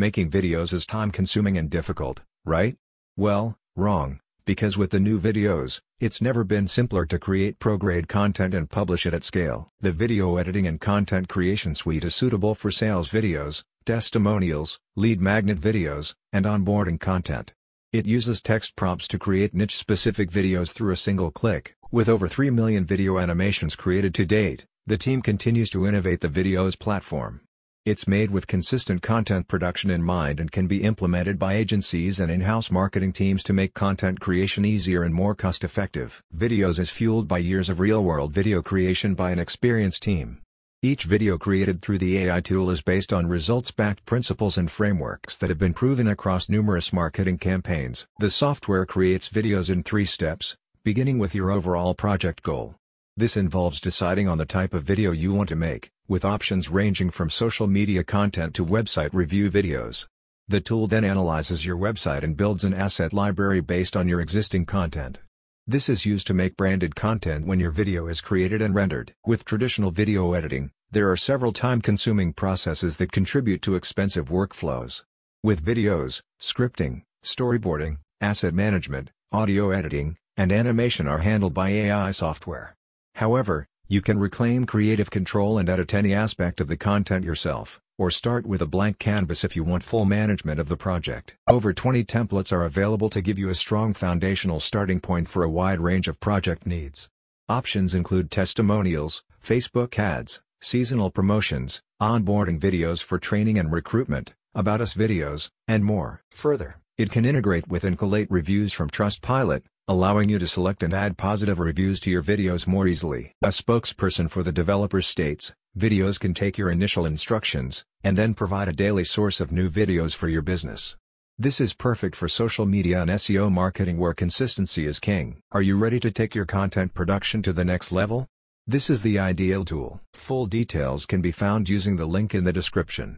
Making videos is time-consuming and difficult, right? Well, wrong, because with the new videos, it's never been simpler to create pro-grade content and publish it at scale. The Video Editing and Content Creation Suite is suitable for sales videos, testimonials, lead magnet videos, and onboarding content. It uses text prompts to create niche-specific videos through a single click. With over 3 million video animations created to date, the team continues to innovate the videos platform. It's made with consistent content production in mind and can be implemented by agencies and in-house marketing teams to make content creation easier and more cost-effective. Videos is fueled by years of real-world video creation by an experienced team. Each video created through the AI tool is based on results-backed principles and frameworks that have been proven across numerous marketing campaigns. The software creates videos in three steps, beginning with your overall project goal. This involves deciding on the type of video you want to make, with options ranging from social media content to website review videos. The tool then analyzes your website and builds an asset library based on your existing content. This is used to make branded content when your video is created and rendered. With traditional video editing, there are several time-consuming processes that contribute to expensive workflows. With videos, scripting, storyboarding, asset management, audio editing, and animation are handled by AI software. However, you can reclaim creative control and edit any aspect of the content yourself, or start with a blank canvas if you want full management of the project. Over 20 templates are available to give you a strong foundational starting point for a wide range of project needs. Options include testimonials, Facebook ads, seasonal promotions, onboarding videos for training and recruitment, about us videos, and more. Further, it can integrate with and collate reviews from Trustpilot, allowing you to select and add positive reviews to your videos more easily. A spokesperson for the developer states, videos can take your initial instructions, and then provide a daily source of new videos for your business. This is perfect for social media and SEO marketing where consistency is king. Are you ready to take your content production to the next level? This is the ideal tool. Full details can be found using the link in the description.